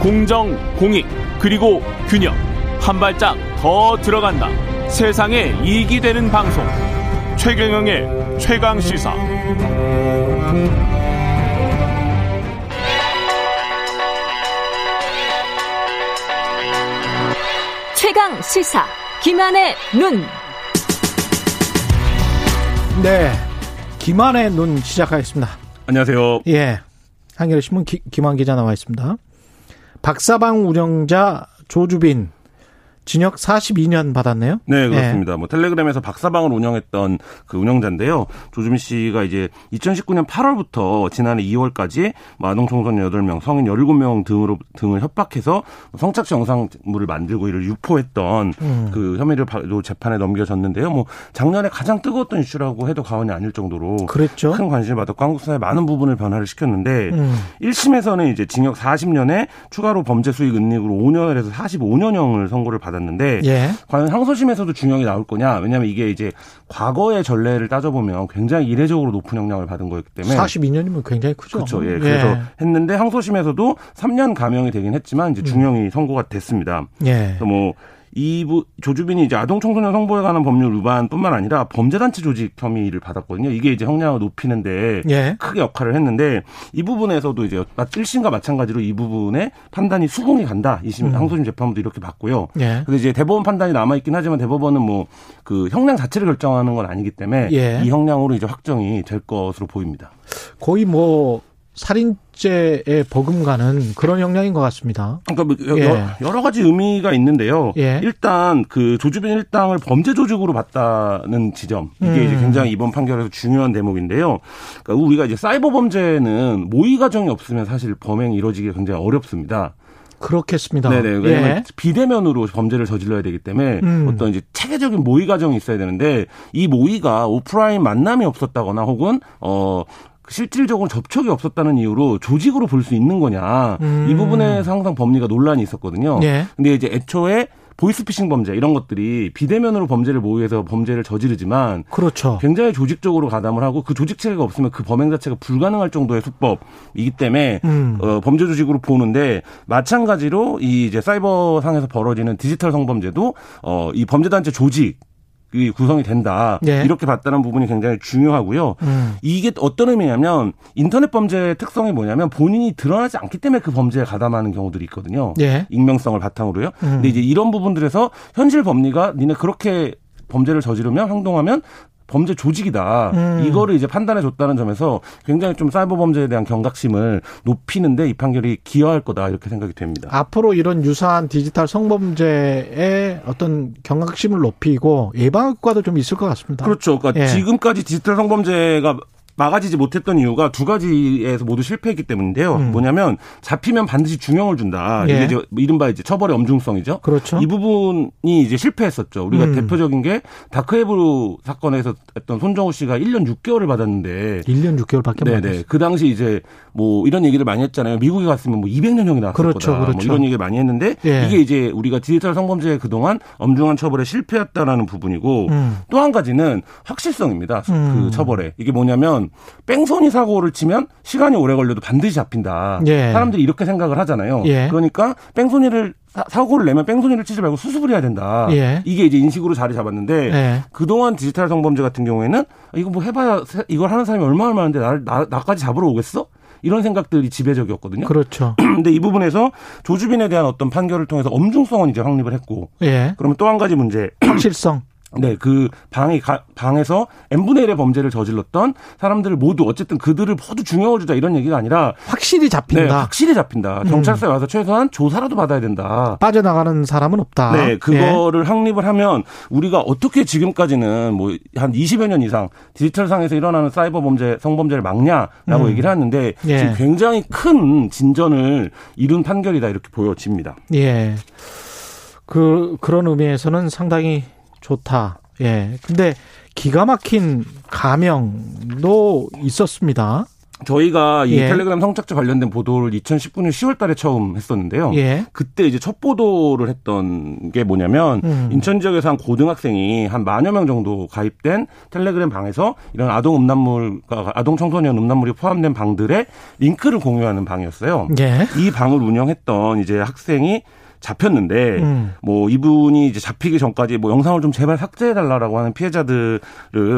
공정, 공익, 그리고 균형. 한 발짝 더 들어간다. 세상에 이익이 되는 방송. 최경영의 최강 시사. 최강 시사. 김한의 눈. 네. 김한의 눈 시작하겠습니다. 안녕하세요. 예. 한겨레 신문 김한 기자 나와 있습니다. 박사방 운영자 조주빈 징역 42년 받았네요. 네, 그렇습니다. 예. 뭐 텔레그램에서 박사방을 운영했던 그 운영자인데요. 조주민 씨가 이제 2019년 8월부터 지난해 2월까지 아동 청소년 8명, 성인 17명 등으로 등을 협박해서 성착취 영상물을 만들고 이를 유포했던 음. 그 혐의를 재판에 넘겨졌는데요. 뭐 작년에 가장 뜨거웠던 이슈라고 해도 과언이 아닐 정도로 그랬죠. 큰 관심을 받았고 한국 사회 많은 부분을 변화를 시켰는데 음. 1심에서는 이제 징역 40년에 추가로 범죄 수익 은닉으로 5년에서 45년형을 선고를 받았 받았는데 예. 과연 항소심에서도 중형이 나올 거냐? 왜냐하면 이게 이제 과거의 전례를 따져보면 굉장히 이례적으로 높은 형량을 받은 거였기 때문에 42년이면 굉장히 크죠. 그렇죠. 예. 그래서 예. 했는데 항소심에서도 3년 감형이 되긴 했지만 이제 중형이 음. 선고가 됐습니다. 예. 그래서 뭐 이부 조주빈이 이제 아동 청소년 성보에 관한 법률 위반뿐만 아니라 범죄단체 조직 혐의를 받았거든요. 이게 이제 형량을 높이는데 예. 크게 역할을 했는데 이 부분에서도 이제 1심과 마찬가지로 이 부분에 판단이 수긍이 간다. 이심 음. 항소심 재판부도 이렇게 봤고요. 예. 근데 이제 대법원 판단이 남아 있긴 하지만 대법원은 뭐 그 형량 자체를 결정하는 건 아니기 때문에 예. 이 형량으로 이제 확정이 될 것으로 보입니다. 거의 뭐 살인죄에 버금가는 그런 형량인 것 같습니다. 그러니까 뭐 예. 여러 가지 의미가 있는데요. 예. 일단 그 조주빈 일당을 범죄 조직으로 봤다는 지점 이게 음. 이제 굉장히 이번 판결에서 중요한 대목인데요. 그러니까 우리가 이제 사이버 범죄는 모의 과정이 없으면 사실 범행이 이루어지기 굉장히 어렵습니다. 그렇겠습니다. 네네. 왜냐하면 예. 비대면으로 범죄를 저질러야 되기 때문에 음. 어떤 이제 체계적인 모의 과정이 있어야 되는데 이 모의가 오프라인 만남이 없었다거나 혹은 어 실질적으로 접촉이 없었다는 이유로 조직으로 볼 수 있는 거냐. 음. 이 부분에서 항상 법리가 논란이 있었거든요. 예. 근데 이제 애초에 보이스피싱 범죄 이런 것들이 비대면으로 범죄를 모의해서 범죄를 저지르지만 그렇죠. 굉장히 조직적으로 가담을 하고 그 조직 체계가 없으면 그 범행 자체가 불가능할 정도의 수법이기 때문에 음. 어, 범죄 조직으로 보는데 마찬가지로 이 이제 사이버 상에서 벌어지는 디지털 성범죄도 어, 이 범죄 단체 조직 구성이 된다. 네. 이렇게 봤다는 부분이 굉장히 중요하고요. 음. 이게 어떤 의미냐면 인터넷 범죄의 특성이 뭐냐면 본인이 드러나지 않기 때문에 그 범죄에 가담하는 경우들이 있거든요. 네. 익명성을 바탕으로요. 음. 근데 이제 이런 부분들에서 현실 법리가 니네 그렇게 범죄를 저지르면 행동하면 범죄 조직이다. 음. 이거를 이제 판단해 줬다는 점에서 굉장히 좀 사이버 범죄에 대한 경각심을 높이는데 이 판결이 기여할 거다 이렇게 생각이 됩니다. 앞으로 이런 유사한 디지털 성범죄의 어떤 경각심을 높이고 예방 효과도 좀 있을 것 같습니다. 그렇죠. 그러니까 예. 지금까지 디지털 성범죄가 막아지지 못했던 이유가 두 가지에서 모두 실패했기 때문인데요. 음. 뭐냐면 잡히면 반드시 중형을 준다. 예. 이게 이제 이른바 이제 처벌의 엄중성이죠. 그렇죠. 이 부분이 이제 실패했었죠. 우리가 음. 대표적인 게 다크웨브 사건에서 했던 손정우 씨가 1년 6개월을 받았는데 1년 6개월밖에 못 네네. 그 당시 이제 뭐 이런 얘기를 많이 했잖아요. 미국에 갔으면 뭐 200년형이 나왔을 그렇죠, 거다. 그렇죠. 뭐 이런 얘기를 많이 했는데 예. 이게 이제 우리가 디지털 성범죄 그동안 엄중한 처벌에 실패했다라는 부분이고 음. 또한 가지는 확실성입니다. 음. 그 처벌에 이게 뭐냐면 뺑소니 사고를 치면 시간이 오래 걸려도 반드시 잡힌다. 예. 사람들이 이렇게 생각을 하잖아요. 예. 그러니까 뺑소니를 사, 고를 내면 뺑소니를 치지 말고 수습을 해야 된다. 예. 이게 이제 인식으로 자리 잡았는데 예. 그동안 디지털 성범죄 같은 경우에는 이거 뭐 해봐야 이걸 하는 사람이 얼마나 많은데 나를 나, 나까지 잡으러 오겠어? 이런 생각들이 지배적이었거든요. 그렇죠. 근데 이 부분에서 조주빈에 대한 어떤 판결을 통해서 엄중성은 이제 확립을 했고 예. 그러면 또 한 가지 문제 확실성. 네, 그 방이 가, 방에서 n분의 1의 범죄를 저질렀던 사람들을 모두 어쨌든 그들을 모두 중형을 주자 이런 얘기가 아니라 확실히 잡힌다. 네, 확실히 잡힌다. 경찰서에 와서 최소한 조사라도 받아야 된다. 빠져나가는 사람은 없다. 네, 예. 그거를 확립을 하면 우리가 어떻게 지금까지는 뭐 한 20여 년 이상 디지털 상에서 일어나는 사이버 범죄, 성범죄를 막냐라고 음. 얘기를 하는데 예. 지금 굉장히 큰 진전을 이룬 판결이다 이렇게 보여집니다. 예. 그 그런 의미에서는 상당히 좋다. 예. 근데 기가 막힌 가명도 있었습니다. 저희가 이 예. 텔레그램 성착취 관련된 보도를 2019년 10월 달에 처음 했었는데요. 예. 그때 이제 첫 보도를 했던 게 뭐냐면 음. 인천 지역에서 한 고등학생이 한 만여 명 정도 가입된 텔레그램 방에서 이런 아동 음란물과 아동 청소년 음란물이 포함된 방들의 링크를 공유하는 방이었어요. 예. 이 방을 운영했던 이제 학생이 잡혔는데 음. 뭐 이분이 이제 잡히기 전까지 뭐 영상을 좀 제발 삭제해 달라라고 하는 피해자들을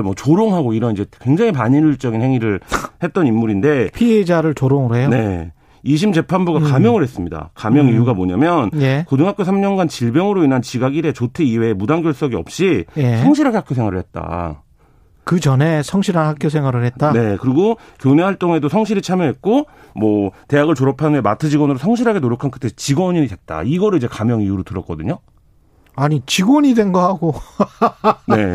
뭐 조롱하고 이런 이제 굉장히 반인륜적인 행위를 했던 인물인데 피해자를 조롱을 해요. 네. 2심 재판부가 음. 감형을 했습니다. 감형 음. 이유가 뭐냐면 예. 고등학교 3년간 질병으로 인한 지각 1회 조퇴 이외에 무단 결석이 없이 예. 성실하게 학교 생활을 했다. 그 전에 성실한 학교 생활을 했다. 네. 그리고 교내 활동에도 성실히 참여했고 뭐 대학을 졸업한 후에 마트 직원으로 성실하게 노력한 끝에 직원이 됐다. 이거를 이제 감형 이유로 들었거든요. 아니 직원이 된 거하고 네.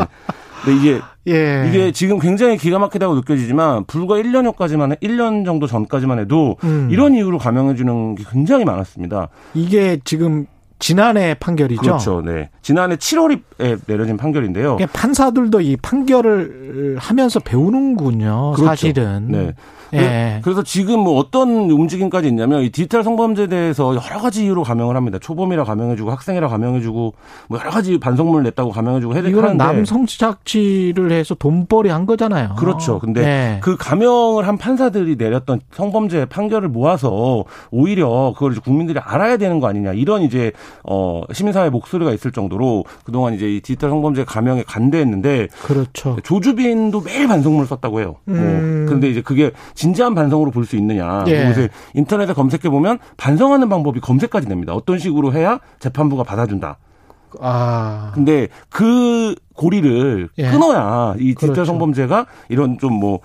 근데 이게 예. 이게 지금 굉장히 기가 막히다고 느껴지지만 불과 1년 전까지만 해, 1년 정도 전까지만 해도 음. 이런 이유로 감형해 주는 게 굉장히 많았습니다. 이게 지금 지난해 판결이죠. 그렇죠. 네. 지난해 7월에 내려진 판결인데요. 이게 판사들도 이 판결을 하면서 배우는군요. 그렇죠. 사실은. 네. 예. 그래서 지금 뭐 어떤 움직임까지 있냐면 이 디지털 성범죄에 대해서 여러 가지 이유로 감형을 합니다. 초범이라 감형해주고 학생이라 감형해주고 뭐 여러 가지 반성문을 냈다고 감형해주고 해야 하는데 남성착취를 해서 돈벌이 한 거잖아요. 그렇죠. 근데 예. 그 감형을 한 판사들이 내렸던 성범죄 판결을 모아서 오히려 그걸 이제 국민들이 알아야 되는 거 아니냐 이런 이제 어 시민사회 목소리가 있을 정도로 그동안 이제 이 디지털 성범죄 감형에 간대했는데 그렇죠. 조주빈도 매일 반성문을 썼다고 해요. 음. 뭐 그런데 이제 그게 진지한 반성으로 볼 수 있느냐. 예. 그것을 인터넷에 검색해 보면 반성하는 방법이 검색까지 됩니다. 어떤 식으로 해야 재판부가 받아준다. 아. 근데 그 고리를 예. 끊어야 이 디지털 그렇죠. 성범죄가 이런 좀 뭐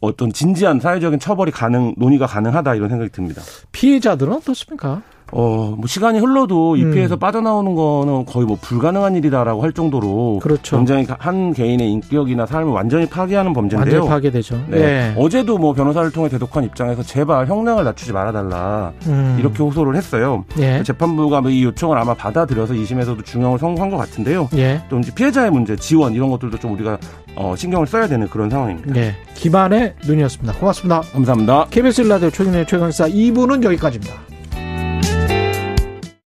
어떤 진지한 사회적인 처벌이 가능 논의가 가능하다 이런 생각이 듭니다. 피해자들은 어떻습니까? 어, 뭐 시간이 흘러도 이 음. 피해에서 빠져나오는 거는 거의 뭐 불가능한 일이다라고 할 정도로 그렇죠. 굉장히 한 개인의 인격이나 삶을 완전히 파괴하는 범죄인데요. 완전 파괴되죠. 네. 예. 어제도 뭐 변호사를 통해 대독한 입장에서 제발 형량을 낮추지 말아달라 음. 이렇게 호소를 했어요. 예. 재판부가 뭐이 요청을 아마 받아들여서 2심에서도 중형을 선고한 것 같은데요. 예. 또 이제 피해자의 문제, 지원 이런 것들도 좀 우리가 어, 신경을 써야 되는 그런 상황입니다. 예. 기반의 눈이었습니다. 고맙습니다. 감사합니다. KBS 라디오 최근의 최강사 2부는 여기까지입니다.